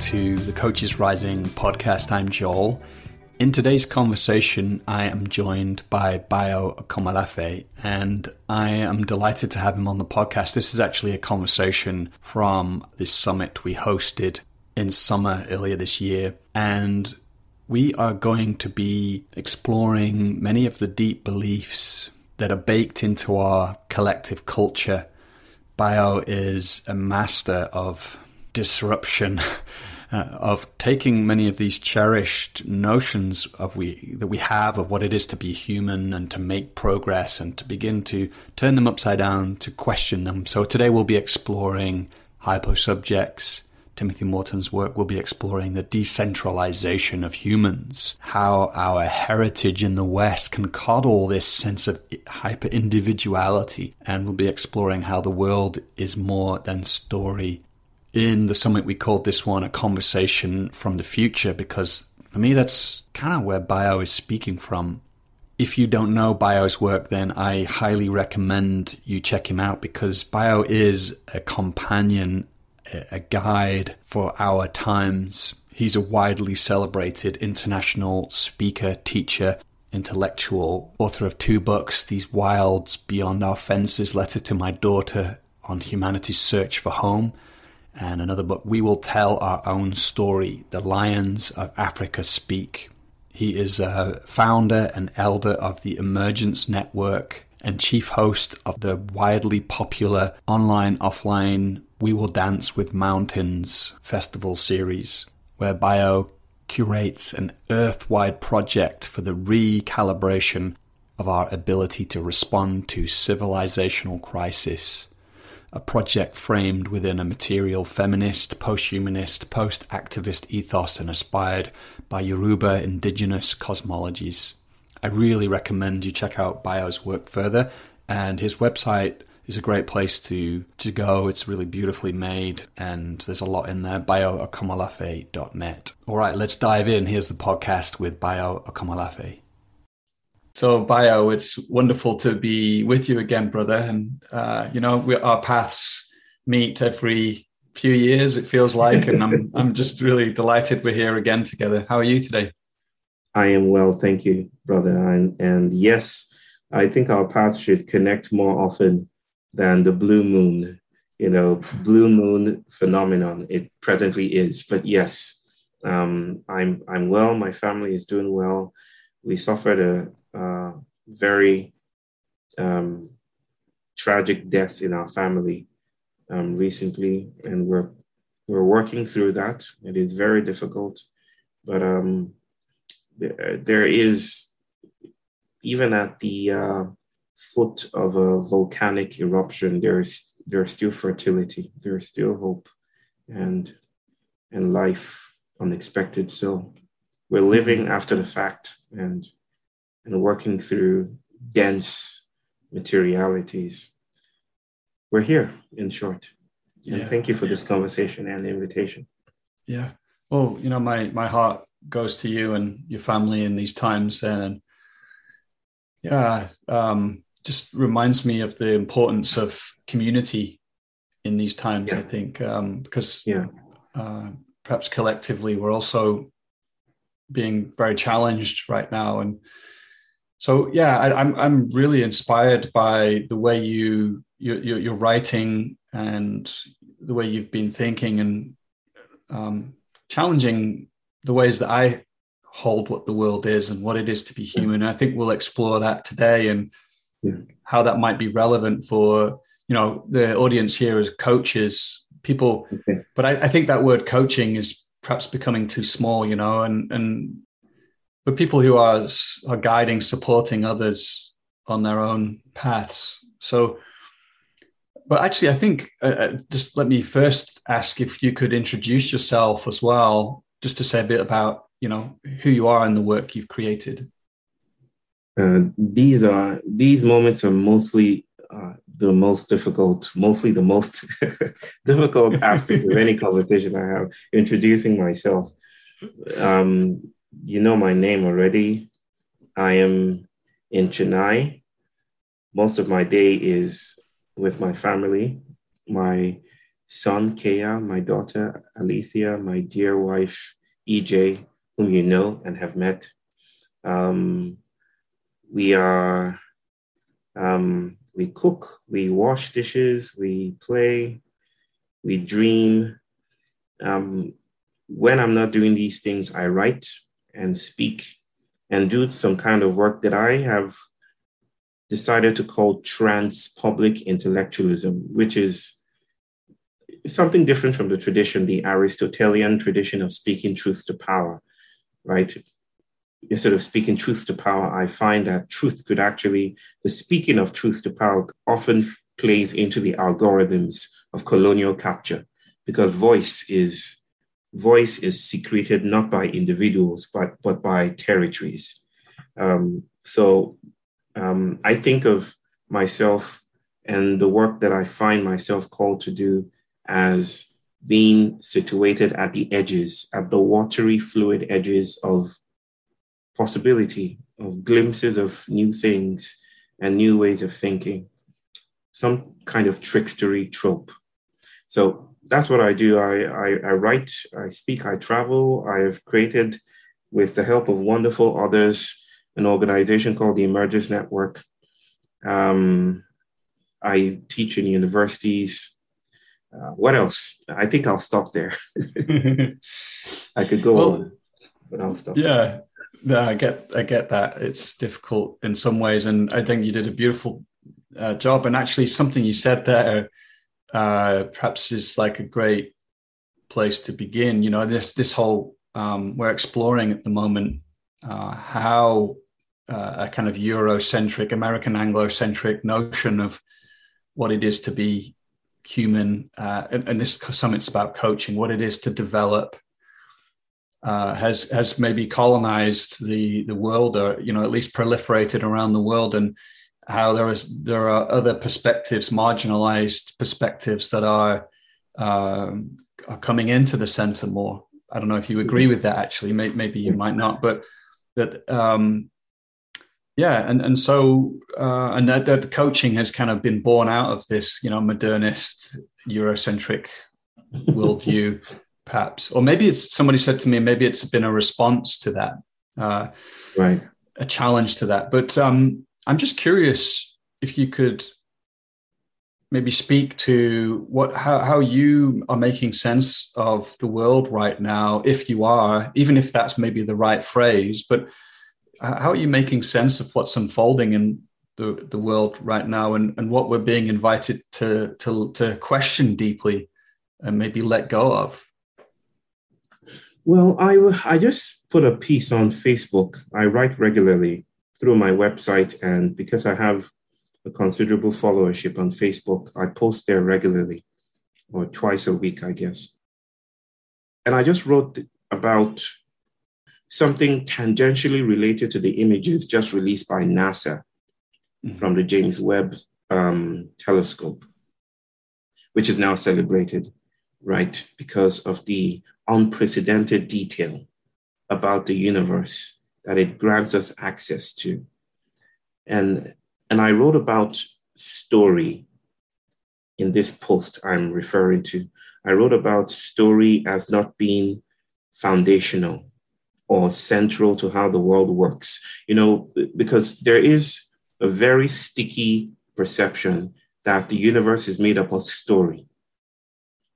to the Coaches Rising podcast. I'm Joel. In today's conversation, I am joined by Bayo Akomolafe, and I am delighted to have him on the podcast. This is actually a conversation from this summit we hosted in summer earlier this year, and we are going to be exploring many of the deep beliefs that are baked into our collective culture. Bayo is a master of disruption uh, of taking many of these cherished notions of we that we have of what it is to be human and to make progress and to begin to turn them upside down to question them. So today we'll be exploring hyposubjects. Timothy Morton's work will be exploring the decentralization of humans, how our heritage in the West can coddle this sense of hyper individuality, and we'll be exploring how the world is more than story in the summit, we called this one a conversation from the future because for me, that's kind of where Bayo is speaking from. If you don't know Bayo's work, then I highly recommend you check him out because Bio is a companion, a guide for our times. He's a widely celebrated international speaker, teacher, intellectual, author of two books These Wilds Beyond Our Fences, Letter to My Daughter on Humanity's Search for Home, and another book, We Will Tell Our Own Story The Lions of Africa Speak. He is a founder and elder of the Emergence Network and chief host of the widely popular online offline We Will Dance with Mountains festival series, where Bayo curates an earth wide project for the recalibration of our ability to respond to civilizational crisis a project framed within a material feminist, post-humanist, post-activist ethos and inspired by Yoruba indigenous cosmologies. I really recommend you check out Bayo's work further, and his website is a great place to to go. It's really beautifully made, and there's a lot in there. BayoAkomolafe.net. All right, let's dive in. Here's the podcast with Akomolafe. So, Bayo, it's wonderful to be with you again, brother. And uh, you know, we, our paths meet every few years. It feels like, and I'm I'm just really delighted we're here again together. How are you today? I am well, thank you, brother. And and yes, I think our paths should connect more often than the blue moon. You know, blue moon phenomenon. It presently is, but yes, um, I'm I'm well. My family is doing well. We suffered a uh, very um, tragic death in our family um, recently, and we're we're working through that. It is very difficult, but um, there is even at the uh, foot of a volcanic eruption, there is there's still fertility, there is still hope, and and life unexpected. So we're living after the fact, and and working through dense materialities. We're here, in short. And yeah. thank you for this conversation and the invitation. Yeah. Well, you know, my my heart goes to you and your family in these times, and yeah, um, just reminds me of the importance of community in these times. Yeah. I think um, because yeah, uh, perhaps collectively we're also being very challenged right now, and so yeah, I, am I'm, I'm really inspired by the way you you you're writing and the way you've been thinking and um, challenging the ways that I hold what the world is and what it is to be human. I think we'll explore that today and yeah. how that might be relevant for you know the audience here as coaches, people. Okay. But I, I think that word coaching is perhaps becoming too small, you know, and and but people who are are guiding, supporting others on their own paths. So, but actually, I think uh, uh, just let me first ask if you could introduce yourself as well, just to say a bit about you know who you are and the work you've created. Uh, these are these moments are mostly uh, the most difficult, mostly the most difficult aspect of any conversation I have. Introducing myself. Um, you know my name already. I am in Chennai. Most of my day is with my family. My son, Kea, my daughter, Alethea, my dear wife, EJ, whom you know and have met. Um, we are, um, we cook, we wash dishes, we play, we dream. Um, when I'm not doing these things, I write and speak and do some kind of work that I have decided to call trans public intellectualism, which is something different from the tradition, the Aristotelian tradition of speaking truth to power, right? Instead of speaking truth to power, I find that truth could actually, the speaking of truth to power often plays into the algorithms of colonial capture because voice is voice is secreted not by individuals but but by territories. Um, so um, I think of myself and the work that I find myself called to do as being situated at the edges, at the watery, fluid edges of possibility, of glimpses of new things and new ways of thinking, some kind of trickstery trope. So that's what I do. I, I, I write, I speak, I travel. I have created, with the help of wonderful others, an organization called the Emergence Network. Um, I teach in universities. Uh, what else? I think I'll stop there. I could go well, on, but I'll stop. Yeah, yeah, I get, I get that. It's difficult in some ways, and I think you did a beautiful uh, job. And actually, something you said there uh, perhaps is like a great place to begin. You know, this this whole um, we're exploring at the moment uh, how uh, a kind of Eurocentric, American Anglo-centric notion of what it is to be human, uh, and, and, this summit's about coaching, what it is to develop, uh, has has maybe colonized the the world, or you know, at least proliferated around the world, and how there is there are other perspectives, marginalized perspectives that are um, are coming into the center more. I don't know if you agree with that. Actually, maybe, maybe you might not, but that um, yeah, and and so uh, and that, that coaching has kind of been born out of this, you know, modernist Eurocentric worldview, perhaps, or maybe it's somebody said to me, maybe it's been a response to that, uh, right? A challenge to that, but um, I'm just curious if you could maybe speak to what how, how you are making sense of the world right now, if you are, even if that's maybe the right phrase, but how are you making sense of what's unfolding in the, the world right now and, and what we're being invited to, to, to question deeply and maybe let go of? Well, I, I just put a piece on Facebook. I write regularly through my website. And because I have a considerable followership on Facebook, I post there regularly or twice a week, I guess. And I just wrote about something tangentially related to the images just released by NASA mm-hmm. from the James Webb um, telescope, which is now celebrated, right? Because of the unprecedented detail about the universe that it grants us access to. And, and I wrote about story in this post I'm referring to. I wrote about story as not being foundational or central to how the world works, you know, because there is a very sticky perception that the universe is made up of story,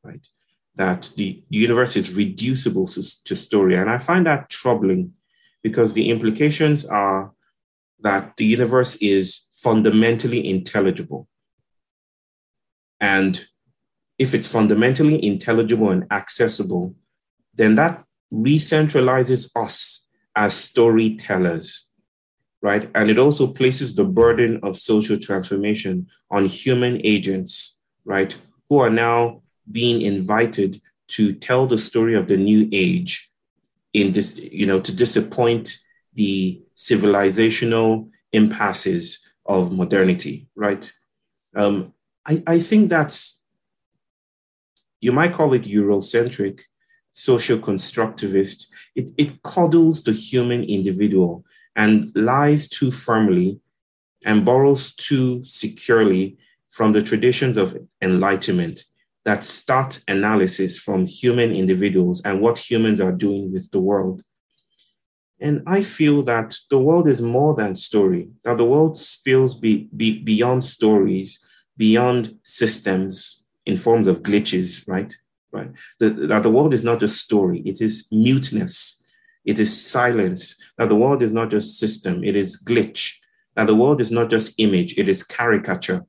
right? That the universe is reducible to, to story. And I find that troubling because the implications are that the universe is fundamentally intelligible. And if it's fundamentally intelligible and accessible, then that re-centralizes us as storytellers, right? And it also places the burden of social transformation on human agents, right? Who are now being invited to tell the story of the new age in this, you know, to disappoint the civilizational impasses of modernity, right? Um, I, I think that's, you might call it Eurocentric, social constructivist. It, it coddles the human individual and lies too firmly and borrows too securely from the traditions of enlightenment that start analysis from human individuals and what humans are doing with the world. And I feel that the world is more than story, that the world spills be, be, beyond stories, beyond systems in forms of glitches, right? Right. The, that the world is not just story, it is muteness, it is silence. That the world is not just system, it is glitch. That the world is not just image, it is caricature.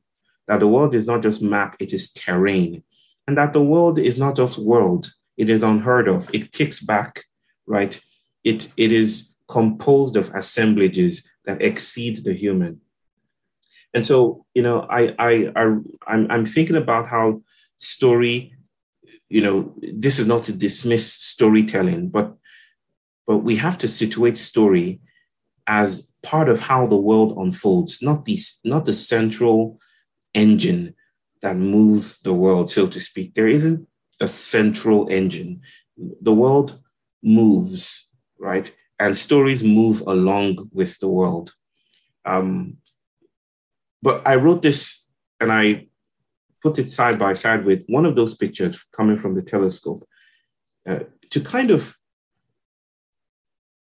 That the world is not just map, it is terrain and that the world is not just world, it is unheard of. It kicks back, right? It, it is composed of assemblages that exceed the human. And so, you know, I, I, I I'm, I'm thinking about how story, you know, this is not to dismiss storytelling, but but we have to situate story as part of how the world unfolds, not the, not the central engine that moves the world, so to speak. There isn't a central engine. The world moves, right? And stories move along with the world. Um, but I wrote this and I put it side by side with one of those pictures coming from the telescope uh, to kind of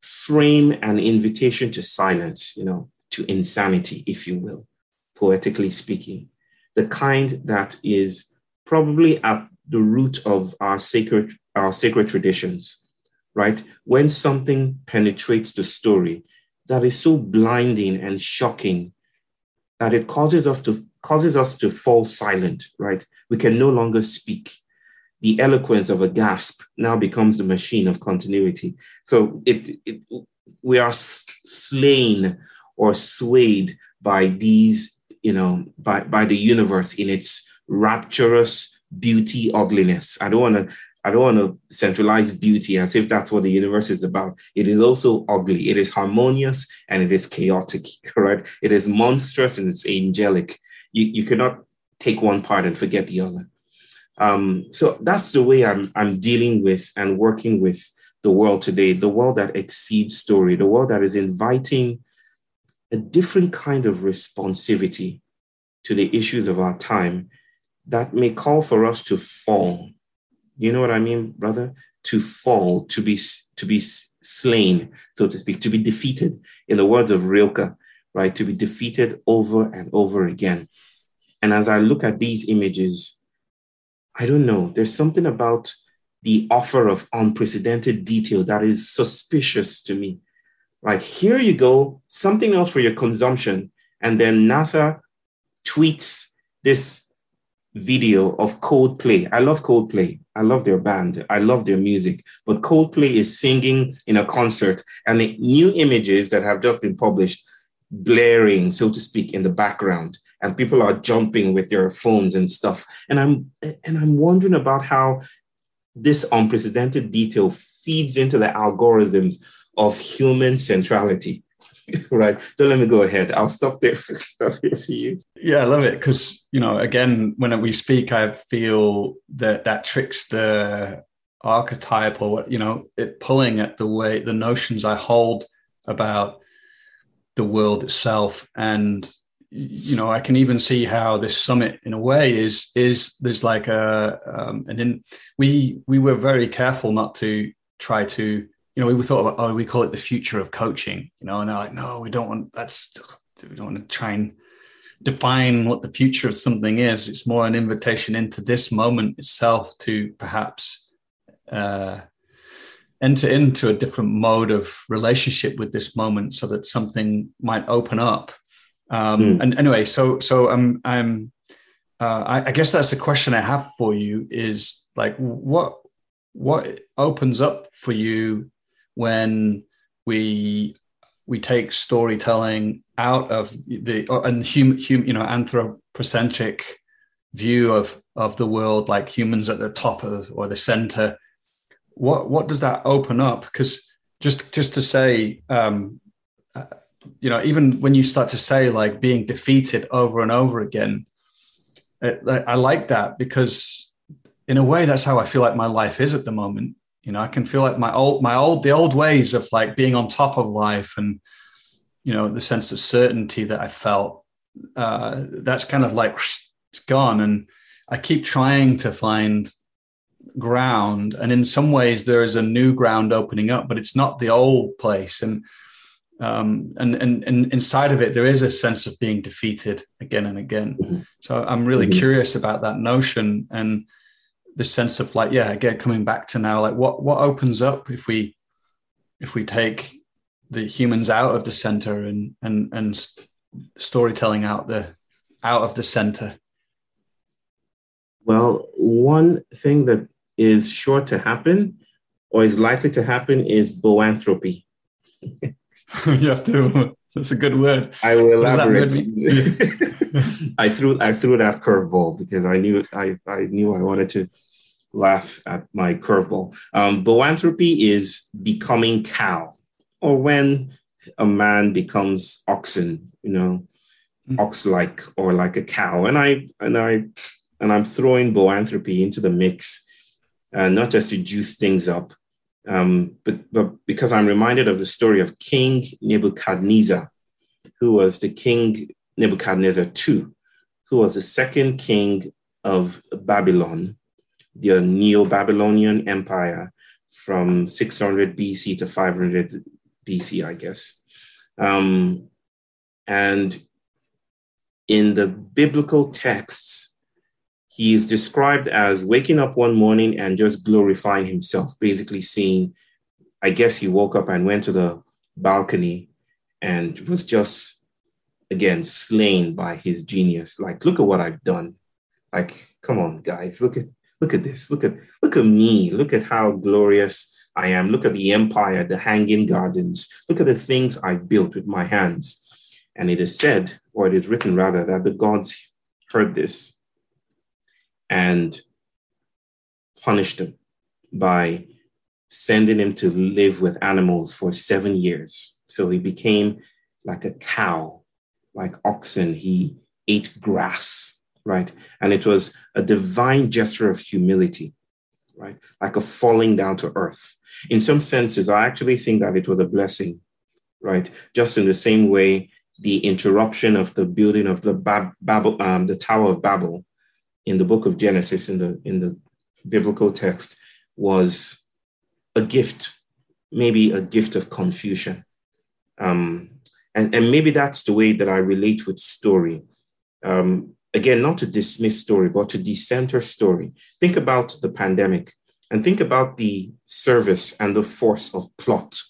frame an invitation to silence, you know, to insanity, if you will, poetically speaking the kind that is probably at the root of our sacred, our sacred traditions, right? When something penetrates the story that is so blinding and shocking that it causes us to causes us to fall silent, right? We can no longer speak. The eloquence of a gasp now becomes the machine of continuity. So it, it we are slain or swayed by these you know, by, by the universe in its rapturous beauty, ugliness. I don't want to I don't want to centralize beauty as if that's what the universe is about. It is also ugly. It is harmonious and it is chaotic, right? It is monstrous and it's angelic. You, you cannot take one part and forget the other. Um, so that's the way I'm, I'm dealing with and working with the world today, the world that exceeds story, the world that is inviting a different kind of responsivity to the issues of our time that may call for us to fall. You know what I mean, brother? To fall, to be to be slain, so to speak, to be defeated. In the words of Rilke, right? To be defeated over and over again. And as I look at these images, I don't know. There's something about the offer of unprecedented detail that is suspicious to me. Like, here you go, something else for your consumption. And then NASA tweets this video of Coldplay. I love Coldplay. I love their band. I love their music. But Coldplay is singing in a concert, and the new images that have just been published blaring, so to speak, in the background, and people are jumping with their phones and stuff. And I'm and I'm wondering about how this unprecedented detail feeds into the algorithms of human centrality. right. Don't let me go ahead. I'll stop there for, you. Yeah, I love it because, you know, again, when we speak, I feel that that trickster archetype or you know, it pulling at the way, the notions I hold about the world itself. And, you know, I can even see how this summit in a way is, is there's like a, um, and then we, we were very careful not to try to you know, we thought about, oh, we call it the future of coaching, you know, and they're like, no, we don't want that's we don't want to try and define what the future of something is. It's more an invitation into this moment itself to perhaps uh, enter into a different mode of relationship with this moment, so that something might open up. Um, mm. And anyway, so so I'm I'm uh, I, I guess that's the question I have for you is like what what opens up for you when we we take storytelling out of the and hum, hum, you know anthropocentric view of of the world like humans at the top of or the center what what does that open up? Because just just to say um uh, you know even when you start to say like being defeated over and over again it, I like that because in a way that's how I feel like my life is at the moment you know, I can feel like my old, my old, the old ways of like being on top of life and, you know, the sense of certainty that I felt, uh, that's kind of like it's gone. And I keep trying to find ground, and in some ways there is a new ground opening up, but it's not the old place. And um, and, and and inside of it, there is a sense of being defeated again and again. Mm-hmm. So I'm really mm-hmm. curious about that notion and the sense of like, yeah, again, coming back to now, like what what opens up if we if we take the humans out of the center and and and storytelling out the out of the center well, one thing that is sure to happen or is likely to happen is boanthropy. you have to. That's a good word. I will elaborate. I threw I threw that curveball because I knew I, I knew I wanted to laugh at my curveball. Um, boanthropy is becoming cow, or when a man becomes oxen, you know, mm. ox-like or like a cow. And I and I and I'm throwing boanthropy into the mix, uh, not just to juice things up, um, but, but because I'm reminded of the story of King Nebuchadnezzar, who was the king Nebuchadnezzar II, who was the second king of Babylon, the Neo Babylonian Empire from 600 BC to 500 BC, I guess. Um, and in the biblical texts, he is described as waking up one morning and just glorifying himself, basically seeing, I guess he woke up and went to the balcony and was just, again, slain by his genius. Like, look at what I've done. Like, come on, guys, look at look at this. Look at look at me. Look at how glorious I am. Look at the empire, the hanging gardens. Look at the things I've built with my hands. And it is said, or it is written rather, that the gods heard this and punished him by sending him to live with animals for seven years. So he became like a cow, like oxen. He ate grass, right? And it was a divine gesture of humility, right? Like a falling down to earth. In some senses, I actually think that it was a blessing, right? Just in the same way, the interruption of the building of the Bab- Babel, um, the Tower of Babel in the book of Genesis, in the, in the biblical text, was a gift, maybe a gift of confusion. Um, and, and maybe that's the way that I relate with story. Um, again, not to dismiss story, but to decenter story. Think about the pandemic and think about the service and the force of plot,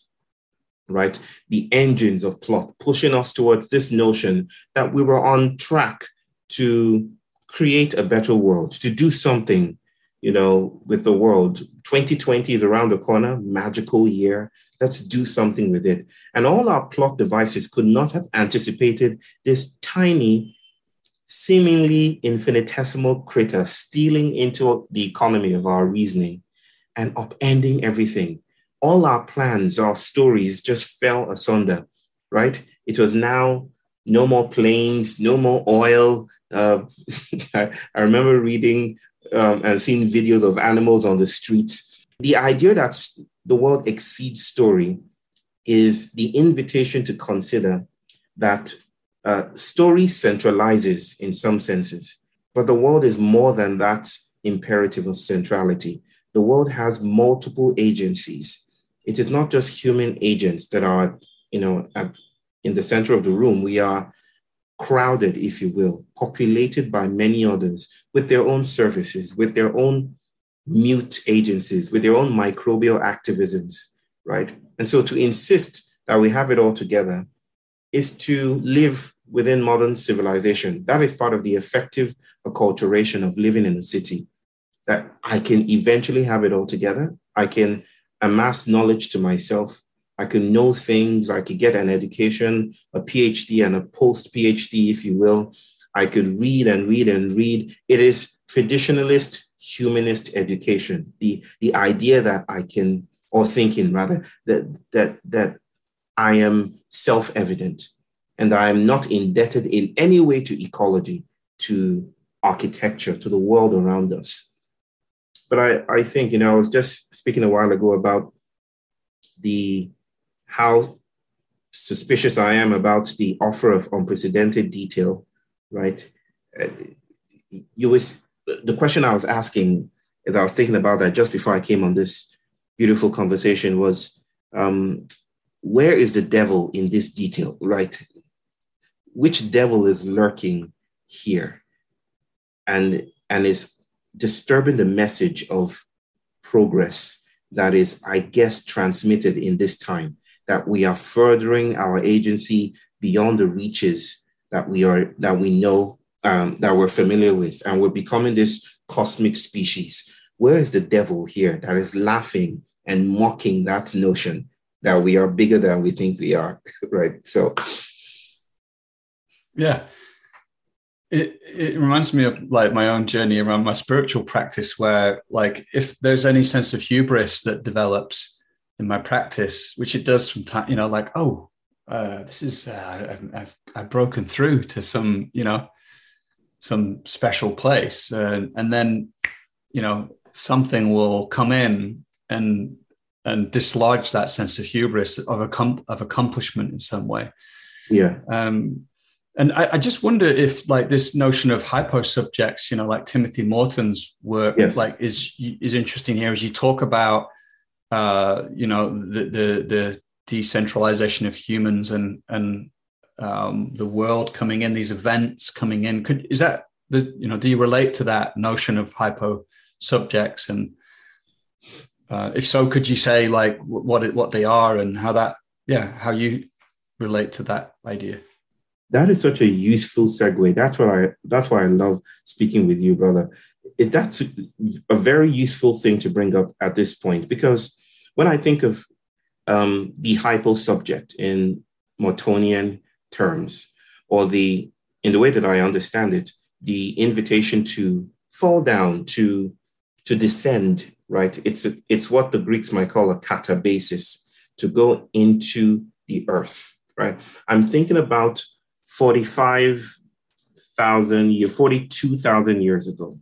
right? The engines of plot pushing us towards this notion that we were on track to create a better world, to do something, you know, with the world. 2020 is around the corner, magical year. Let's do something with it. And all our plot devices could not have anticipated this tiny, seemingly infinitesimal critter stealing into the economy of our reasoning and upending everything. All our plans, our stories just fell asunder, right? It was now no more planes, no more oil, uh, I, remember reading um, and seeing videos of animals on the streets. The idea that the world exceeds story is the invitation to consider that uh, story centralizes in some senses, but the world is more than that imperative of centrality. The world has multiple agencies. It is not just human agents that are, you know, at, in the center of the room. We are crowded, if you will, populated by many others with their own services, with their own mute agencies, with their own microbial activisms, right? And so to insist that we have it all together is to live within modern civilization. That is part of the effective acculturation of living in a city, that I can eventually have it all together. I can amass knowledge to myself I can know things. I could get an education, a PhD and a post PhD, if you will. I could read and read and read. It is traditionalist humanist education. The, the idea that I can, or thinking rather, that, that, that I am self evident and I am not indebted in any way to ecology, to architecture, to the world around us. But I, I think, you know, I was just speaking a while ago about the how suspicious I am about the offer of unprecedented detail, right? Uh, you was the question I was asking as I was thinking about that just before I came on this beautiful conversation was um, where is the devil in this detail, right? Which devil is lurking here and, and is disturbing the message of progress that is, I guess, transmitted in this time, that we are furthering our agency beyond the reaches that we are that we know um, that we're familiar with, and we're becoming this cosmic species. Where is the devil here that is laughing and mocking that notion that we are bigger than we think we are, right? So, yeah, it it reminds me of like my own journey around my spiritual practice, where like if there's any sense of hubris that develops in my practice, which it does from time, you know, like oh, uh, this is uh, I've, I've broken through to some you know some special place uh, and then you know something will come in and and dislodge that sense of hubris of a of accomplishment in some way yeah um and I, I, just wonder if like this notion of hypo subjects you know like timothy morton's work yes. like is is interesting here as you talk about uh you know the the the decentralization of humans and and um, the world coming in, these events coming in. Could is that the you know do you relate to that notion of hypo subjects and uh, if so, could you say like what what they are and how that yeah how you relate to that idea? That is such a useful segue. That's what I that's why I love speaking with you, brother. It, that's a very useful thing to bring up at this point because when I think of um, the hypo subject in Mortonian terms, or the, in the way that I understand it, the invitation to fall down, to, to descend, right? It's, a, it's what the Greeks might call a katabasis, to go into the earth, right? I'm thinking about 45,000 years, 42,000 years ago,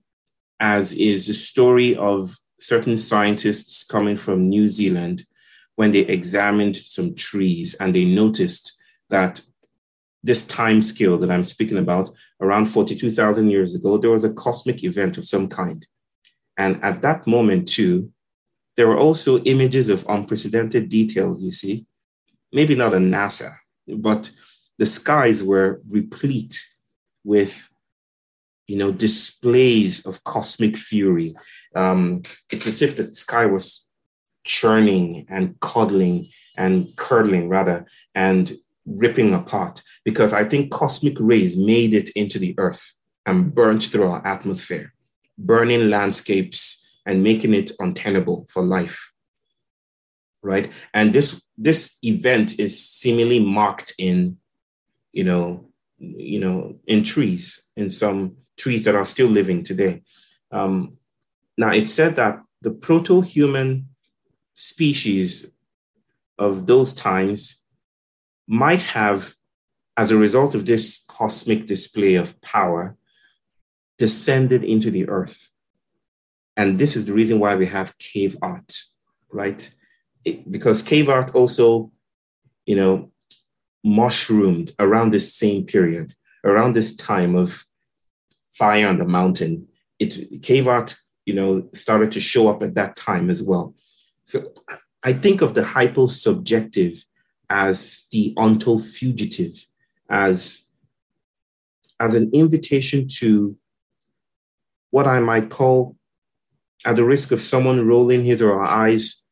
as is the story of certain scientists coming from New Zealand when they examined some trees and they noticed that this time scale that I'm speaking about, around 42,000 years ago, there was a cosmic event of some kind. And at that moment, too, there were also images of unprecedented detail, you see. Maybe not a NASA, but the skies were replete with you know displays of cosmic fury. Um, it's as if the sky was churning and cuddling and curdling rather and ripping apart. Because I think cosmic rays made it into the earth and burnt through our atmosphere, burning landscapes and making it untenable for life. Right. And this this event is seemingly marked in, you know, you know, in trees, in some trees that are still living today. Um, now it's said that the proto-human species of those times might have, as a result of this cosmic display of power, descended into the earth. And this is the reason why we have cave art, right? It, because cave art also, you know, mushroomed around this same period, around this time of fire on the mountain. It cave art, you know, started to show up at that time as well. So I think of the hyposubjective as the ontofugitive, as, as an invitation to what I might call, at the risk of someone rolling his or her eyes,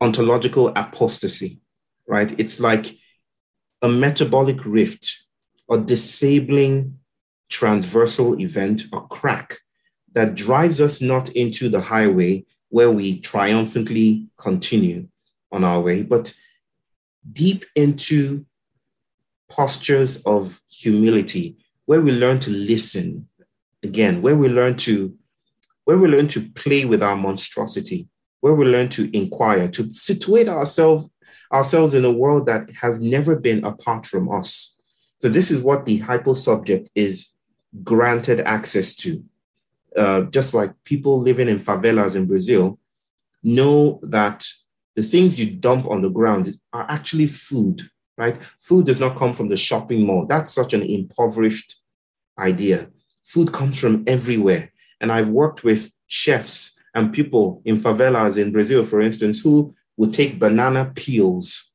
ontological apostasy, right? It's like a metabolic rift, a disabling transversal event, a crack that drives us not into the highway where we triumphantly continue on our way, but deep into postures of humility where we learn to listen again, where we learn to where we learn to play with our monstrosity, where we learn to inquire, to situate ourselves ourselves in a world that has never been apart from us. So this is what the hypo subject is granted access to uh, just like people living in favelas in Brazil, know that the things you dump on the ground are actually food, right? Food does not come from the shopping mall. That's such an impoverished idea. Food comes from everywhere. And I've worked with chefs and people in favelas in Brazil, for instance, who would take banana peels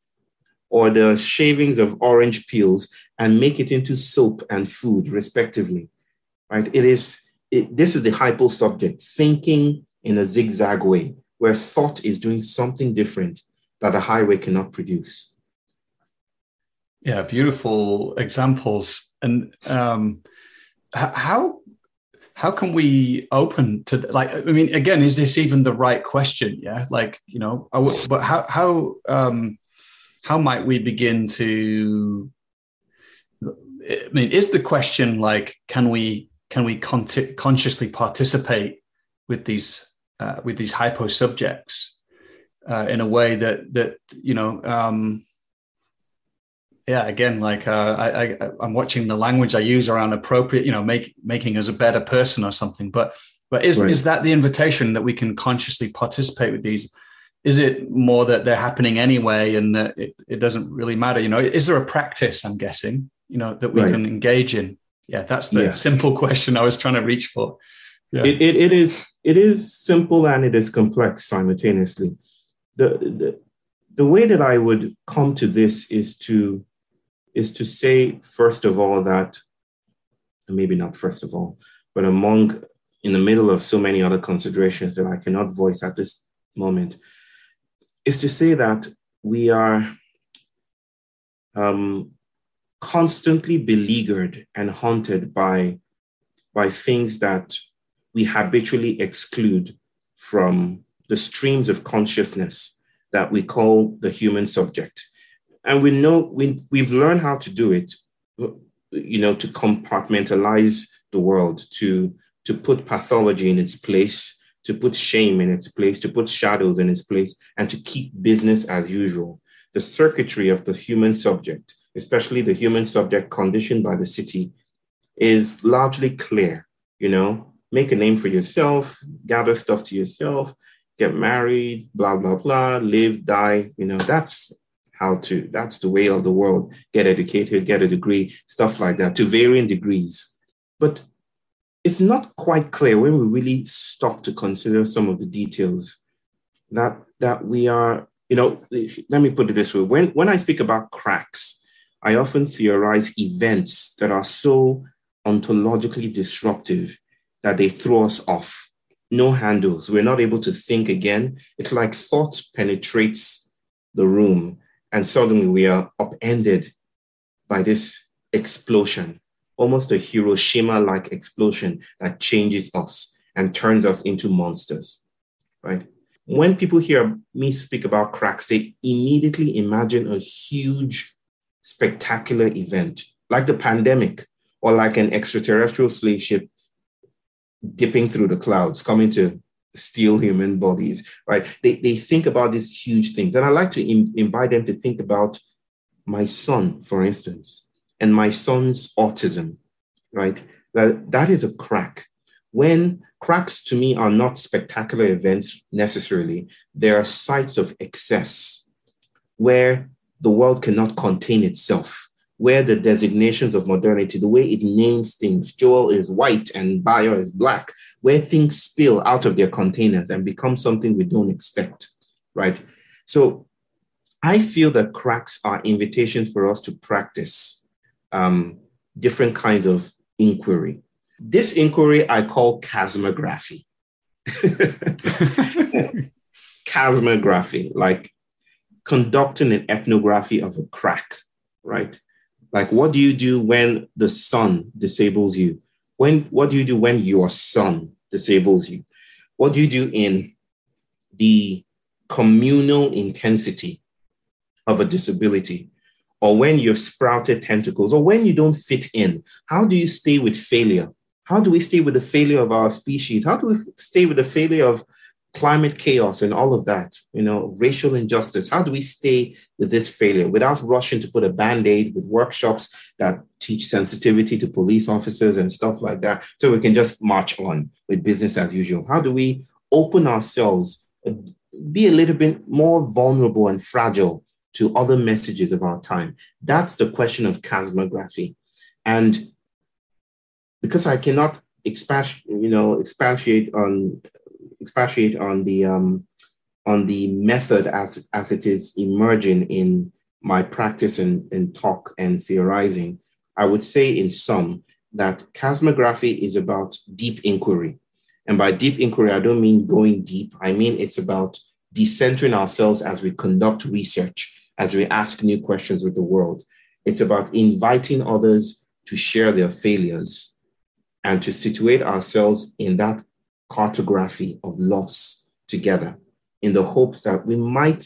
or the shavings of orange peels and make it into soap and food, respectively. Right? It is it, this is the hypo subject, thinking in a zigzag way, where thought is doing something different that a highway cannot produce. Yeah, beautiful examples. And um, how how can we open to like? I mean, again, is this even the right question? Yeah, like you know, but how how um, how might we begin to? I mean, is the question like, can we can we con- consciously participate with these uh, with these hypo subjects uh, in a way that that you know um, yeah again like uh, I, I i'm watching the language i use around appropriate you know make making us a better person or something but but is right. is that the invitation that we can consciously participate with these is it more that they're happening anyway and that it, it doesn't really matter you know is there a practice i'm guessing you know that we right. can engage in yeah that's the yeah. simple question i was trying to reach for yeah. It, it, it is it is simple and it is complex simultaneously the, the the way that i would come to this is to is to say first of all that maybe not first of all but among in the middle of so many other considerations that i cannot voice at this moment is to say that we are um, constantly beleaguered and haunted by, by things that we habitually exclude from the streams of consciousness that we call the human subject. And we know we, we've learned how to do it, you know, to compartmentalize the world, to, to put pathology in its place, to put shame in its place, to put shadows in its place, and to keep business as usual. The circuitry of the human subject especially the human subject conditioned by the city, is largely clear. You know, make a name for yourself, gather stuff to yourself, get married, blah, blah, blah, live, die. You know, that's how to, that's the way of the world. Get educated, get a degree, stuff like that, to varying degrees. But it's not quite clear when we really stop to consider some of the details that that we are you know let me put it this way when when i speak about cracks I often theorize events that are so ontologically disruptive that they throw us off. No handles. We're not able to think again. It's like thought penetrates the room, and suddenly we are upended by this explosion, almost a Hiroshima like explosion that changes us and turns us into monsters, right? When people hear me speak about cracks, they immediately imagine a huge spectacular event, like the pandemic or like an extraterrestrial slave ship dipping through the clouds, coming to steal human bodies, right? They, they think about these huge things. And I like to in, invite them to think about my son, for instance, and my son's autism, right? That, that is a crack. When cracks to me are not spectacular events necessarily, they are sites of excess where the world cannot contain itself, where the designations of modernity, the way it names things, Joel is white and Bayo is black, where things spill out of their containers and become something we don't expect, right? So I feel that cracks are invitations for us to practice um, different kinds of inquiry. This inquiry I call chasmography. chasmography, like conducting an ethnography of a crack, right? Like, what do you do when the sun disables you? When what do you do when your son disables you? What do you do in the communal intensity of a disability? Or when you've sprouted tentacles, or when you don't fit in? How do you stay with failure? How do we stay with the failure of our species? How do we stay with the failure of climate chaos and all of that, you know, racial injustice. How do we stay with this failure without rushing to put a band aid with workshops that teach sensitivity to police officers and stuff like that so we can just march on with business as usual? How do we open ourselves, uh, be a little bit more vulnerable and fragile to other messages of our time? That's the question of chasmography. And because I cannot expatiate, you know, expatiate on expatiate on the um, on the method as as it is emerging in my practice and, and talk and theorizing, I would say in sum that cosmography is about deep inquiry. And by deep inquiry, I don't mean going deep. I mean it's about decentering ourselves as we conduct research, as we ask new questions with the world. It's about inviting others to share their failures and to situate ourselves in that cartography of loss together in the hopes that we might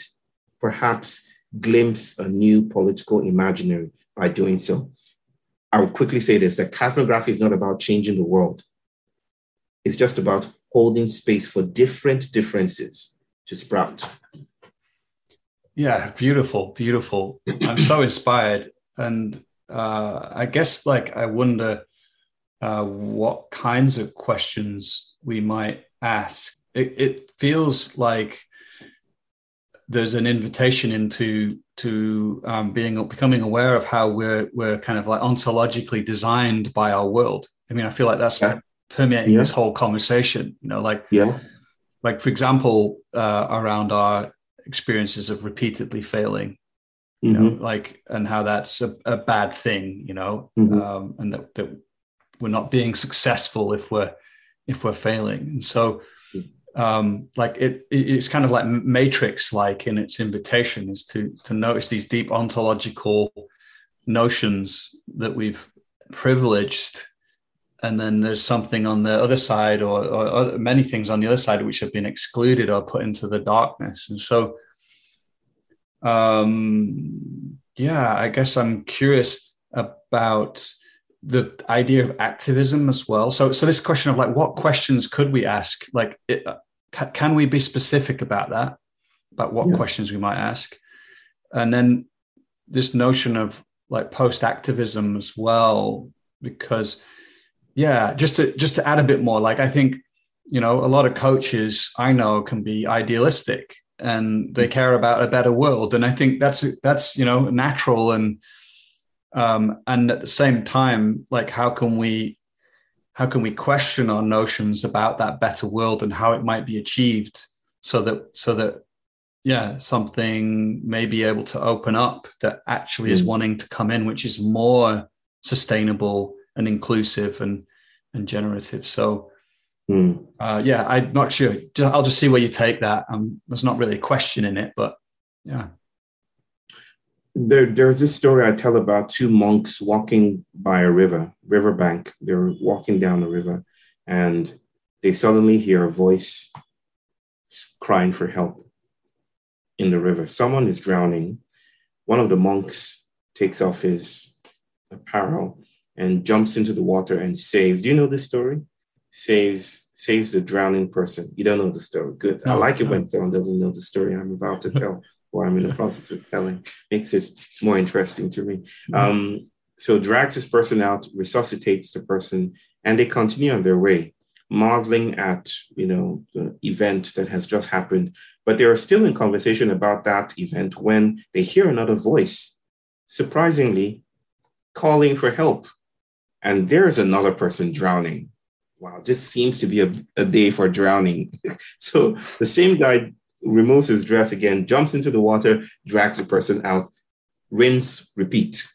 perhaps glimpse a new political imaginary by doing so. I'll quickly say this that cosmography is not about changing the world, it's just about holding space for different differences to sprout. Yeah, beautiful, beautiful. I'm so inspired. And uh, I guess, like, I wonder uh, what kinds of questions we might ask. It, it feels like there's an invitation into to um, being becoming aware of how we're we're kind of like ontologically designed by our world. I mean, I feel like that's yeah. permeating yeah. this whole conversation. You know, like yeah, like for example, uh, around our experiences of repeatedly failing. You mm-hmm. know, like and how that's a, a bad thing. You know, mm-hmm. um, and that, that we're not being successful if we're if we're failing. And so um, like it, it's kind of like matrix like in its invitation is to to notice these deep ontological notions that we've privileged and then there's something on the other side or, or, many things on the other side which have been excluded or put into the darkness and so um yeah i guess i'm curious about the idea of activism as well. So so this question of like what questions could we ask? Like it, uh, can we be specific about that about what yeah. questions we might ask? And then this notion of like post activism as well because yeah just to just to add a bit more like i think you know a lot of coaches i know can be idealistic and they mm. care about a better world. And i think that's that's you know natural and um and at the same time like how can we how can we question our notions about that better world and how it might be achieved so that so that yeah something may be able to open up that actually mm. is wanting to come in which is more sustainable and inclusive and and generative so mm. uh, yeah i'm not sure i'll just see where you take that um, there's not really a question in it but yeah there, there's this story I tell about two monks walking by a river, riverbank. They're walking down the river and they suddenly hear a voice crying for help in the river. Someone is drowning. One of the monks takes off his apparel and jumps into the water and saves. Do you know this story? Saves saves the drowning person. You don't know the story. Good. I like it when someone doesn't know the story I'm about to tell or I'm in the process of telling, makes it more interesting to me. Um, so drags this person out, resuscitates the person, and they continue on their way, marveling at you know the event that has just happened. But they are still in conversation about that event when they hear another voice, surprisingly, calling for help. And there's another person drowning. Wow, this seems to be a, a day for drowning. so the same guy removes his dress again, jumps into the water, drags the person out, rinse, repeat.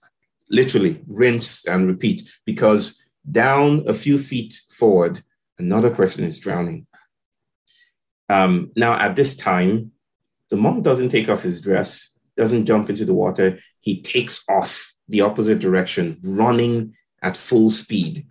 Literally, rinse and repeat, because down a few feet forward, another person is drowning. Um, now, at this time, the monk doesn't take off his dress, doesn't jump into the water. He takes off the opposite direction, running at full speed.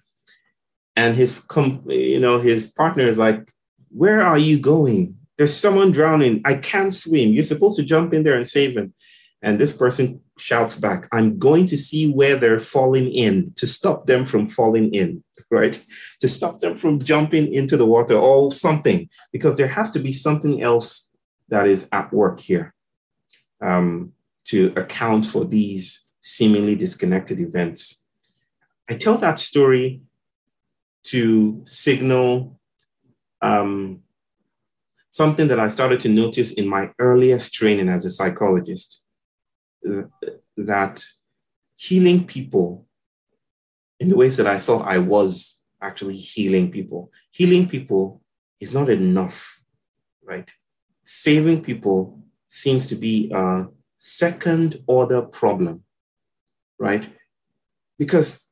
And his, com- you know, his partner is like, "Where are you going? There's someone drowning. I can't swim. You're supposed to jump in there and save him. And this person shouts back, I'm going to see where they're falling in to stop them from falling in, right? To stop them from jumping into the water or something, because there has to be something else that is at work here um, to account for these seemingly disconnected events. I tell that story to signal um, something that I started to notice in my earliest training as a psychologist that healing people in the ways that I thought I was actually healing people. Healing people is not enough, right? Saving people seems to be a second order problem, right? Because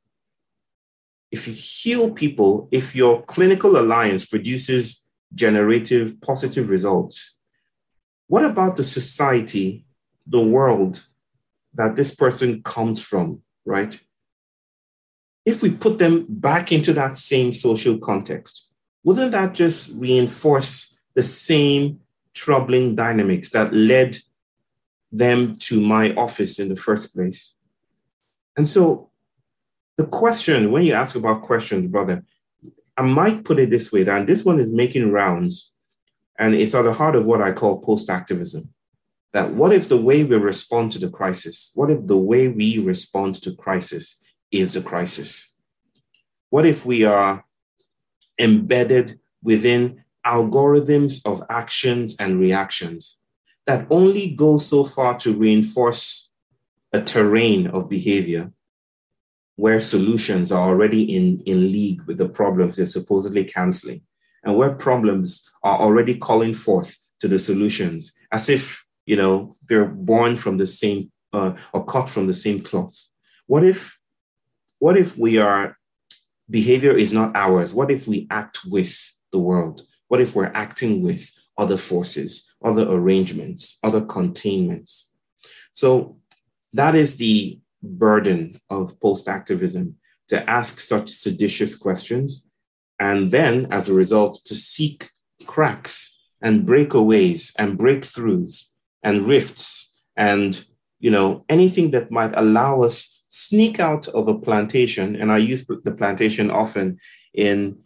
if you heal people, if your clinical alliance produces generative positive results, what about the society, the world that this person comes from, right? If we put them back into that same social context, wouldn't that just reinforce the same troubling dynamics that led them to my office in the first place? And so the question, when you ask about questions, brother, I might put it this way that this one is making rounds, and it's at the heart of what I call post activism. That what if the way we respond to the crisis, what if the way we respond to crisis is the crisis? What if we are embedded within algorithms of actions and reactions that only go so far to reinforce a terrain of behavior where solutions are already in, in league with the problems they're supposedly canceling, and where problems are already calling forth to the solutions as if you know they're born from the same uh, or cut from the same cloth. What if what if we are behavior is not ours? What if we act with the world? What if we're acting with other forces, other arrangements, other containments? So that is the burden of post activism to ask such seditious questions, and then as a result, to seek cracks and breakaways and breakthroughs and rifts and you know anything that might allow us sneak out of a plantation. And i use the plantation often in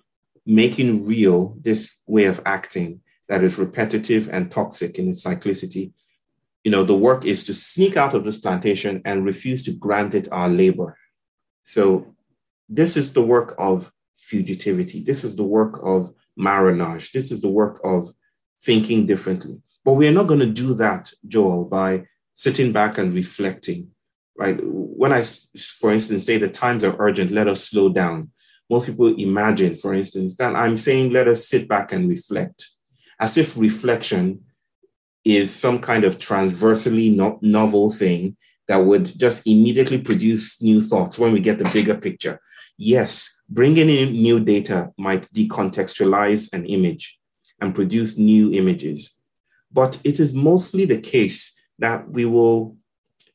making real this way of acting that is repetitive and toxic in its cyclicity you know, the work is to sneak out of this plantation and refuse to grant it our labor. So this is the work of fugitivity. This is the work of marronage. This is the work of thinking differently. But we are not going to do that, Joel, by sitting back and reflecting, right? When I, for instance, say the times are urgent, let us slow down. Most people imagine, for instance, that I'm saying let us sit back and reflect, as if reflection is some kind of transversely no- novel thing that would just immediately produce new thoughts when we get the bigger picture. Yes, bringing in new data might decontextualize an image and produce new images, but it is mostly the case that we will,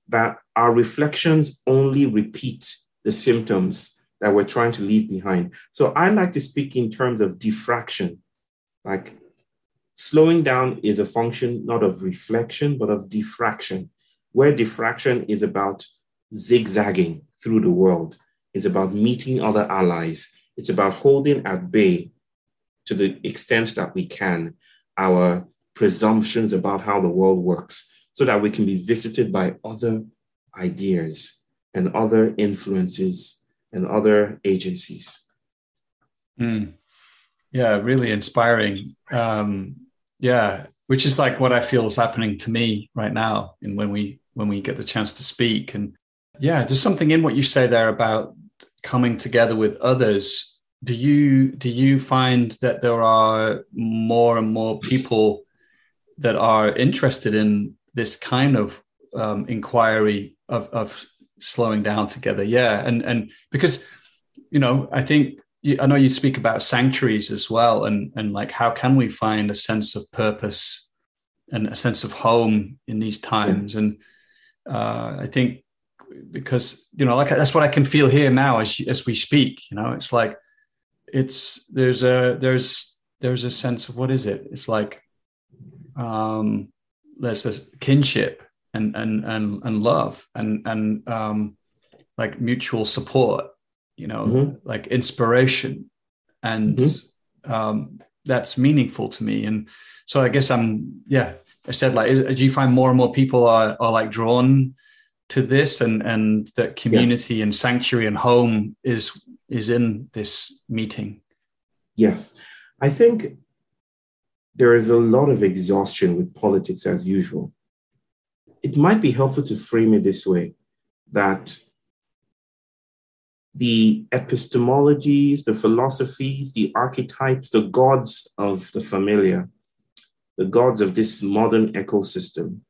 that our reflections only repeat the symptoms that we're trying to leave behind. So I like to speak in terms of diffraction, like Slowing down is a function not of reflection, but of diffraction, where diffraction is about zigzagging through the world, it's about meeting other allies, it's about holding at bay to the extent that we can our presumptions about how the world works so that we can be visited by other ideas and other influences and other agencies. Mm. Yeah, really inspiring. Um, yeah which is like what i feel is happening to me right now and when we when we get the chance to speak. And yeah there's something in what you say there about coming together with others. Do you do you find that there are more and more people that are interested in this kind of um, inquiry of, of slowing down together? Yeah and and because you know i think I know you speak about sanctuaries as well, and and like how can we find a sense of purpose and a sense of home in these times? And uh, I think because you know, like that's what I can feel here now as as we speak. You know, it's like it's there's a there's there's a sense of what is it? It's like um, there's a kinship and and and and love and and um, like mutual support you know, mm-hmm. like inspiration. And mm-hmm. um, that's meaningful to me. And so I guess I'm, yeah, I said, like, is, do you find more and more people are, are like drawn to this and, and that community yeah. and sanctuary and home is, is in this meeting? Yes. I think there is a lot of exhaustion with politics as usual. It might be helpful to frame it this way that the epistemologies, the philosophies, the archetypes, the gods of the familiar, the gods of this modern ecosystem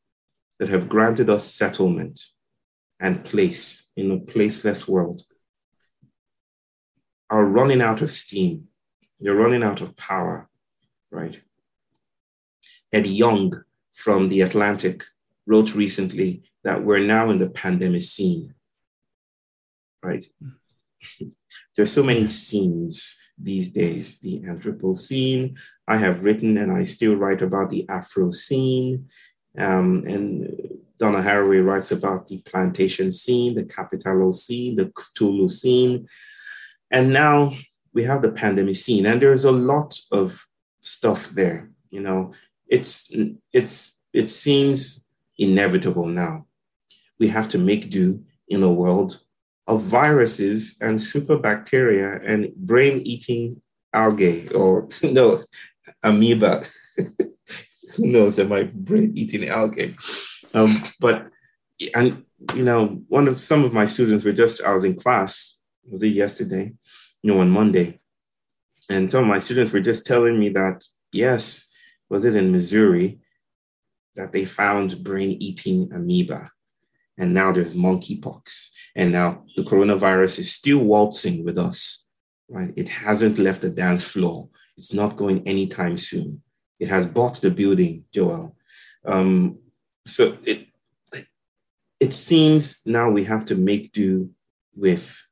that have granted us settlement and place in a placeless world are running out of steam. They're running out of power, right? Ed Yong from The Atlantic wrote recently that we're now in the Pandemicene, right? There's so many scenes these days the Anthropocene. I have written and I still write about the Afrocene. Um, and Donna Haraway writes about the plantation scene, the Capitalocene, the Chthulucene. And now we have the Pandemicene, and there's a lot of stuff there. You know, it's it's it seems inevitable now. We have to make do in a world of viruses and super bacteria and brain-eating algae, or no, amoeba. Who knows? Am I brain-eating algae? Um, but and you know, one of some of my students were just I was in class, was it yesterday? You know, on Monday. And some of my students were just telling me that, yes, was it in Missouri that they found brain-eating amoeba. And now there's monkeypox. And now the coronavirus is still waltzing with us, right? It hasn't left the dance floor. It's not going anytime soon. It has bought the building, Joel. Um, so it it seems now we have to make do with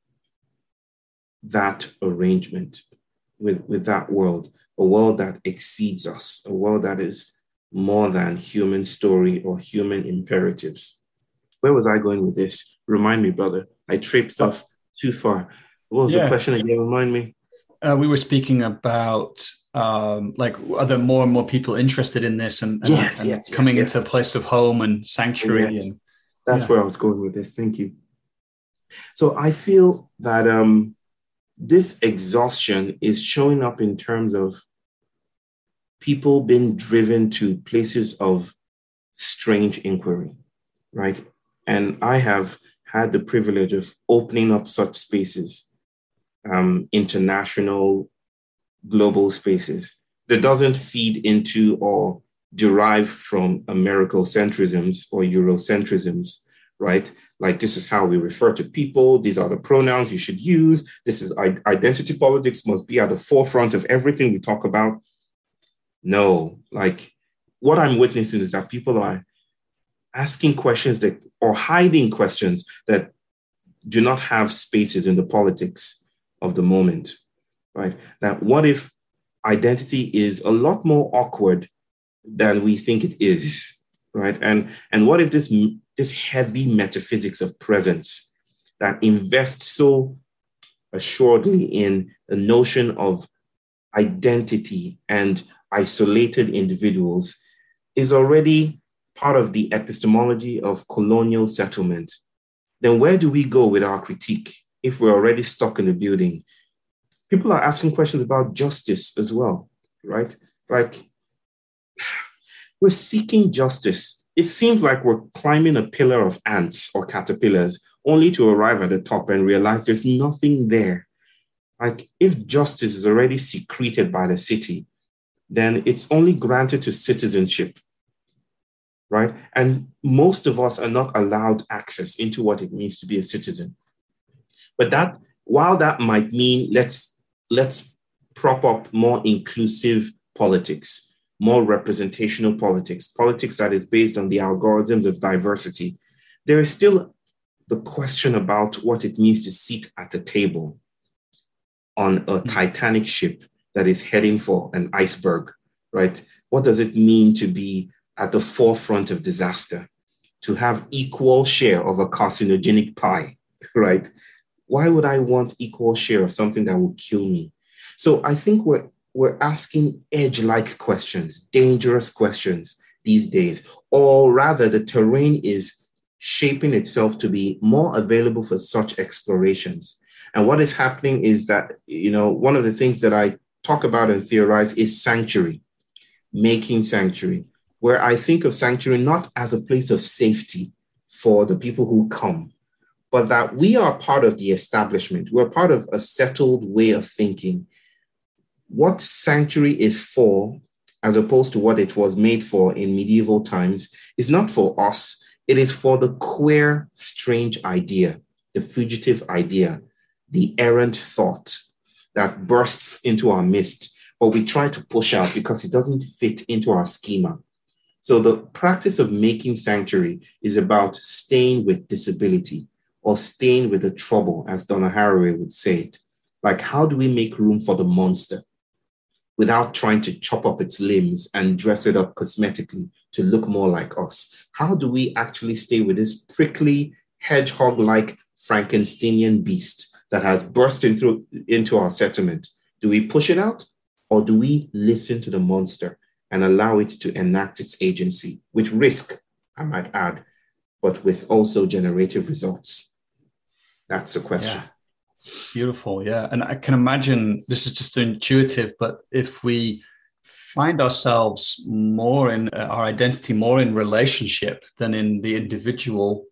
that arrangement, with, with that world, a world that exceeds us, a world that is more than human story or human imperatives. Where was I going with this? Remind me, brother. I traipsed off too far. What was yeah. the question again? Remind me. Uh, we were speaking about um, like are there more and more people interested in this and, and, yes, and yes, coming yes, into a place of home and sanctuary and that's yeah. where I was going with this. Thank you. So I feel that um, this exhaustion is showing up in terms of people being driven to places of strange inquiry, right? And I have had the privilege of opening up such spaces, um, international global spaces that doesn't feed into or derive from Americocentrisms or Eurocentrisms, right? Like this is how we refer to people. These are the pronouns you should use. This is identity politics must be at the forefront of everything we talk about. No, like what I'm witnessing is that people are asking questions that or hiding questions that do not have spaces in the politics of the moment right? Now, what if identity is a lot more awkward than we think it is, right? And and what if this this heavy metaphysics of presence that invests so assuredly in the notion of identity and isolated individuals is already part of the epistemology of colonial settlement, then where do we go with our critique if we're already stuck in the building people are asking questions about justice as well, right? Like, we're seeking justice. It seems like we're climbing a pillar of ants or caterpillars only to arrive at the top and realize there's nothing there. Like, if justice is already secreted by the city, then it's only granted to citizenship, right? And most of us are not allowed access into what it means to be a citizen. But that, while that might mean let's let's prop up more inclusive politics, more representational politics, politics that is based on the algorithms of diversity. There is still the question about what it means to sit at the table on a hmm. Titanic ship that is heading for an iceberg, right? What does it mean to be at the forefront of disaster? To have equal share of a carcinogenic pie, right? why would I want equal share of something that will kill me? So I think we're we're asking edge-like questions, dangerous questions these days, or rather, the terrain is shaping itself to be more available for such explorations. And what is happening is that, you know, one of the things that I talk about and theorize is sanctuary, making sanctuary, where I think of sanctuary not as a place of safety for the people who come, but that we are part of the establishment. We're part of a settled way of thinking. What sanctuary is for, as opposed to what it was made for in medieval times, is not for us. It is for the queer, strange idea, the fugitive idea, the errant thought that bursts into our midst, but we try to push out because it doesn't fit into our schema. So the practice of making sanctuary is about staying with disability or staying with the trouble, as Donna Haraway would say it. Like, how do we make room for the monster without trying to chop up its limbs and dress it up cosmetically to look more like us? How do we actually stay with this prickly, hedgehog like Frankensteinian beast that has burst into, into our settlement? Do we push it out or do we listen to the monster and allow it to enact its agency with risk, I might add, but with also generative results? That's the question. Yeah. Beautiful. Yeah. And I can imagine this is just intuitive, but if we find ourselves more in uh, our identity, more in relationship than in the individual,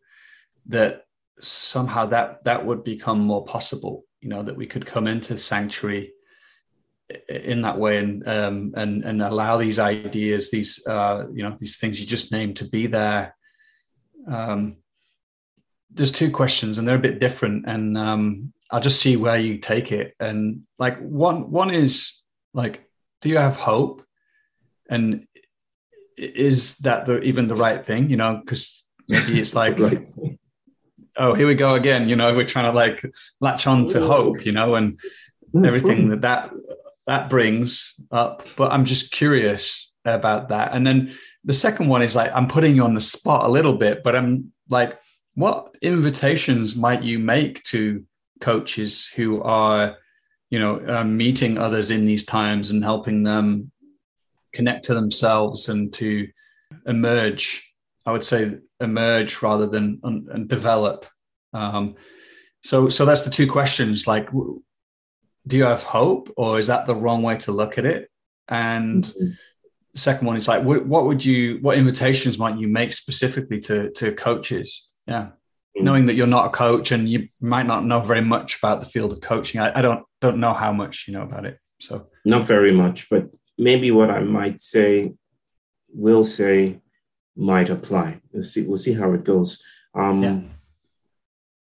that somehow that that would become more possible. You know, that we could come into sanctuary in that way and um, and and allow these ideas, these uh, you know these things you just named to be there. Um, there's two questions and they're a bit different, and um, I'll just see where you take it. And like one one is like, do you have hope? And is that the, even the right thing? You know, because maybe it's like. right. Oh, here we go again. You know, we're trying to like latch on to hope, you know, and everything that that that brings up. But I'm just curious about that. And then the second one is like, I'm putting you on the spot a little bit, but I'm like, what invitations might you make to coaches who are, you know, um, meeting others in these times and helping them connect to themselves and to emerge? I would say emerge rather than and develop. Um, so, so that's the two questions. Like, do you have hope or is that the wrong way to look at it? And mm-hmm. the second one is like what would you what invitations might you make specifically to to coaches? Yeah. Mm-hmm. knowing that you're not a coach and you might not know very much about the field of coaching. I, I don't don't know how much you know about it so. Not very much but maybe what i might say will say might apply. We'll see we'll see how it goes. Um yeah.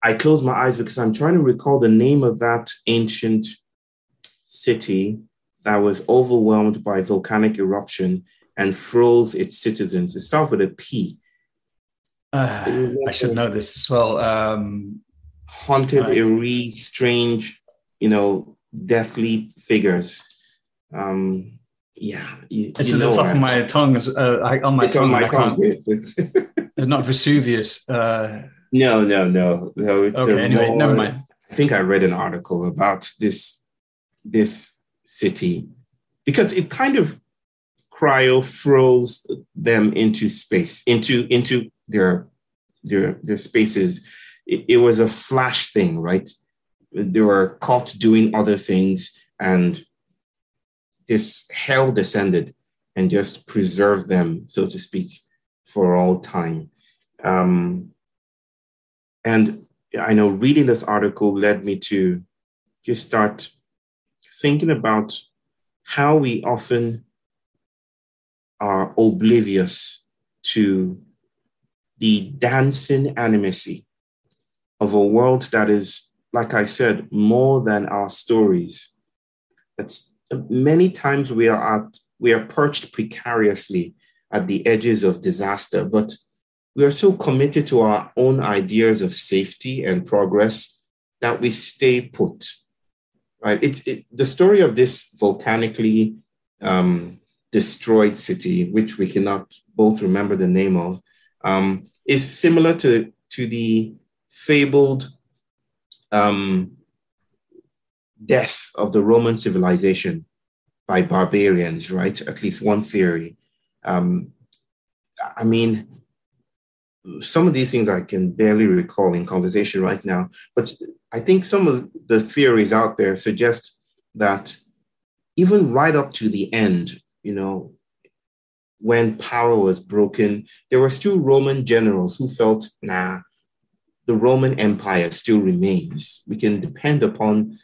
I close my eyes because I'm trying to recall the name of that ancient city that was overwhelmed by volcanic eruption and froze its citizens. It starts with a P. Uh, I should know this as well. Um, haunted, uh, eerie, strange, you know, deathly figures. Um, yeah, you, it's you top of my tongue. Uh, I, on my it's tongue. On my tongue. It's, it's not Vesuvius. Uh, no, no, no, no. okay, anyway, more, never mind. I think I read an article about this this city because it kind of cryo froze them into space, into into their their their spaces. It, it was a flash thing, right? They were caught doing other things, and this hell descended and just preserved them, so to speak, for all time. Um, and I know reading this article led me to just start thinking about how we often are oblivious to the dancing animacy of a world that is, like I said, more than our stories. It's many times we are at we are perched precariously at the edges of disaster, but we are so committed to our own ideas of safety and progress that we stay put right? It's it, the story of this volcanically um, destroyed city, which we cannot both remember the name of, um, is similar to to the fabled um, death of the Roman civilization by barbarians, right? At least one theory. Um, I mean, some of these things I can barely recall in conversation right now, but I think some of the theories out there suggest that even right up to the end, you know, when power was broken, there were still Roman generals who felt, nah, the Roman Empire still remains. We can depend upon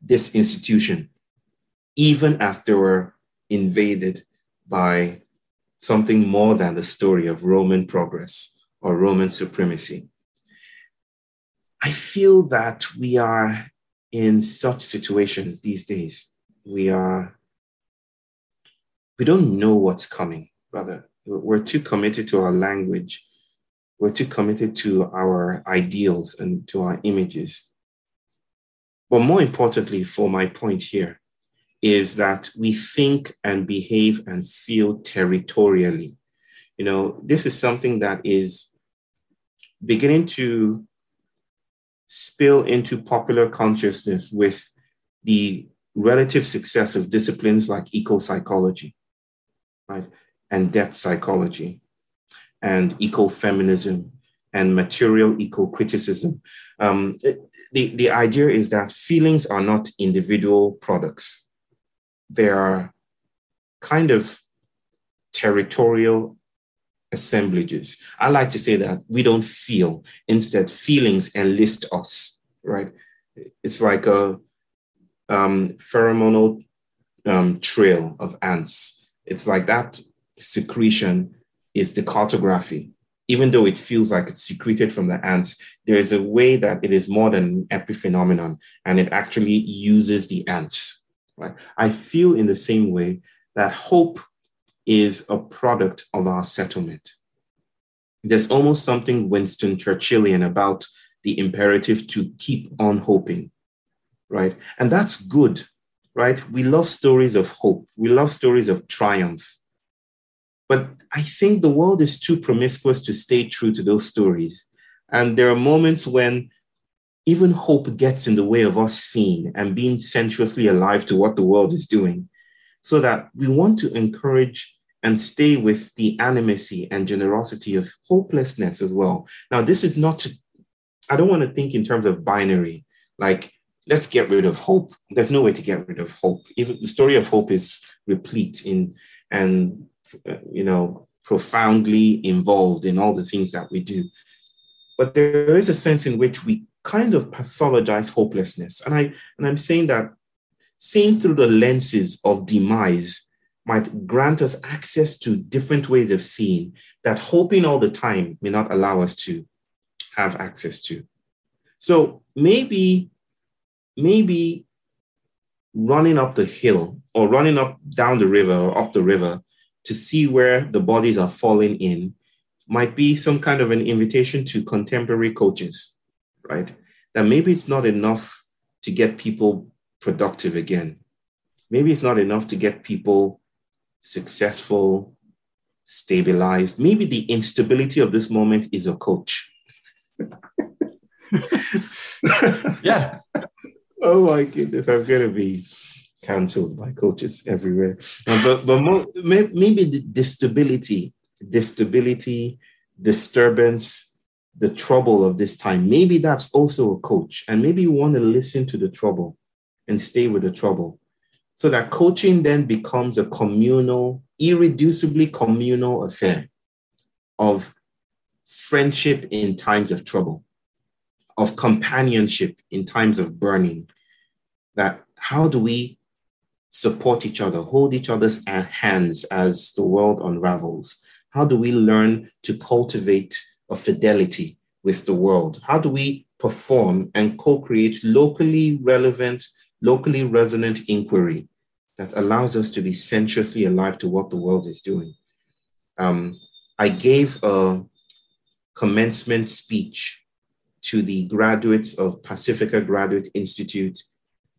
this institution, even as they were invaded by something more than the story of Roman progress or Roman supremacy. I feel that we are in such situations these days. We are, we don't know what's coming, brother. We're too committed to our language. We're too committed to our ideals and to our images. But more importantly, for my point here, is that we think and behave and feel territorially. You know, this is something that is beginning to spill into popular consciousness with the relative success of disciplines like eco psychology, right, and depth psychology, and ecofeminism, and material eco criticism. Um, the, the idea is that feelings are not individual products, they are kind of territorial assemblages. I like to say that we don't feel, instead, feelings enlist us, right? It's like a um, pheromonal um, trail of ants. It's like that secretion is the cartography. Even though it feels like it's secreted from the ants, there is a way that it is more than an epiphenomenon and it actually uses the ants. Right? I feel in the same way that hope is a product of our settlement. There's almost something Winston Churchillian about the imperative to keep on hoping, right? And that's good, right? We love stories of hope, we love stories of triumph. But I think the world is too promiscuous to stay true to those stories. And there are moments when even hope gets in the way of us seeing and being sensuously alive to what the world is doing. So that we want to encourage and stay with the animacy and generosity of hopelessness as well. Now, this is not, I don't want to think in terms of binary, like, let's get rid of hope. There's no way to get rid of hope. Even the story of hope is replete in and, uh, you know, profoundly involved in all the things that we do. But there is a sense in which we kind of pathologize hopelessness. And I and I'm saying that seen through the lenses of demise might grant us access to different ways of seeing that hoping all the time may not allow us to have access to. So maybe, maybe running up the hill or running up down the river or up the river to see where the bodies are falling in might be some kind of an invitation to contemporary coaches, right? That maybe it's not enough to get people productive again. Maybe it's not enough to get people successful, stabilized. Maybe the instability of this moment is a coach. yeah. Oh my goodness, I'm going to be cancelled by coaches everywhere. But but more, maybe the, the stability, stability, disturbance, the trouble of this time. Maybe that's also a coach. And maybe you want to listen to the trouble and stay with the trouble so that coaching then becomes a communal, irreducibly communal affair of friendship in times of trouble, of companionship in times of burning. That how do we support each other, hold each other's hands as the world unravels? How do we learn to cultivate a fidelity with the world? How do we perform and co create locally relevant locally resonant inquiry that allows us to be sensuously alive to what the world is doing. Um, I gave a commencement speech to the graduates of Pacifica Graduate Institute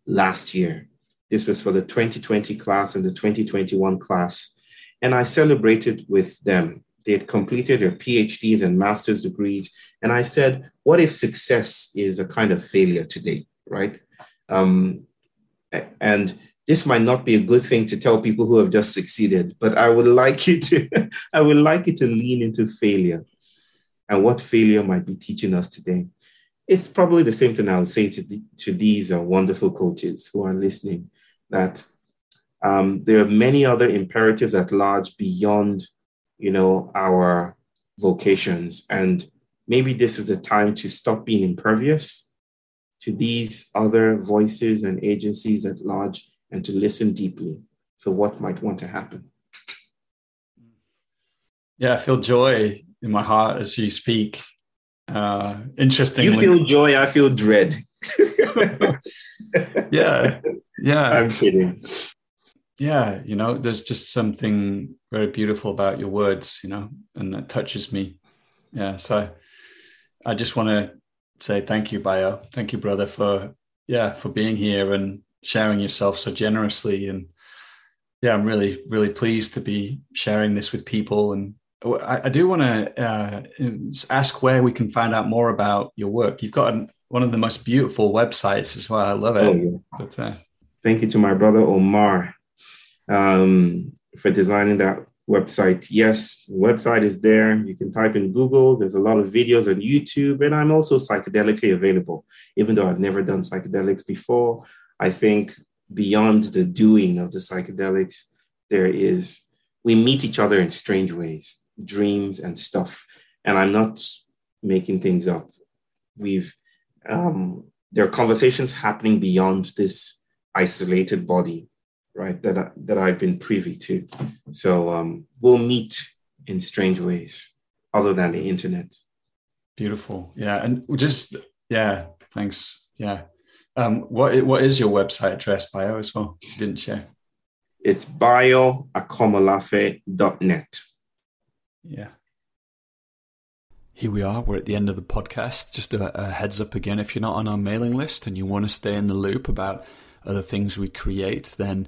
last year. This was for the 2020 class and the 2021 class. And I celebrated with them. They had completed their PhDs and master's degrees. And I said, what if success is a kind of failure today, right? Um, and this might not be a good thing to tell people who have just succeeded, but I would like you to I would like you to lean into failure and what failure might be teaching us today. It's probably the same thing I would say to, the, to these uh, wonderful coaches who are listening that um, there are many other imperatives at large beyond, you know, our vocations, and maybe this is a time to stop being impervious to these other voices and agencies at large and to listen deeply for what might want to happen. Yeah, I feel joy in my heart as you speak. Uh, interestingly, you feel joy, I feel dread. yeah, yeah. I'm kidding. Yeah, you know, there's just something very beautiful about your words, you know, and that touches me. Yeah, so I, I just want to say thank you, Bayo. Thank you, brother, for yeah, for being here and sharing yourself so generously. And yeah, I'm really, really pleased to be sharing this with people. And I, I do want to uh, ask where we can find out more about your work. You've got an, one of the most beautiful websites as well. I love it. Oh, yeah. but, uh, Thank you to my brother Omar um, for designing that website. Yes, website is there. You can type in Google. There's a lot of videos on YouTube, and I'm also psychedelically available. Even though I've never done psychedelics before, I think beyond the doing of the psychedelics, there is we meet each other in strange ways, dreams and stuff. And I'm not making things up. We've um, there are conversations happening beyond this isolated body right? That I, that I've been privy to. So um, we'll meet in strange ways, other than the internet. Beautiful, yeah, and just yeah, thanks, yeah. Um, what what is your website address, Bayo as well? You didn't share. It's bayoakomolafe.net. Yeah. Here we are. We're at the end of the podcast. Just a, a heads up again if you're not on our mailing list and you want to stay in the loop about other things we create, then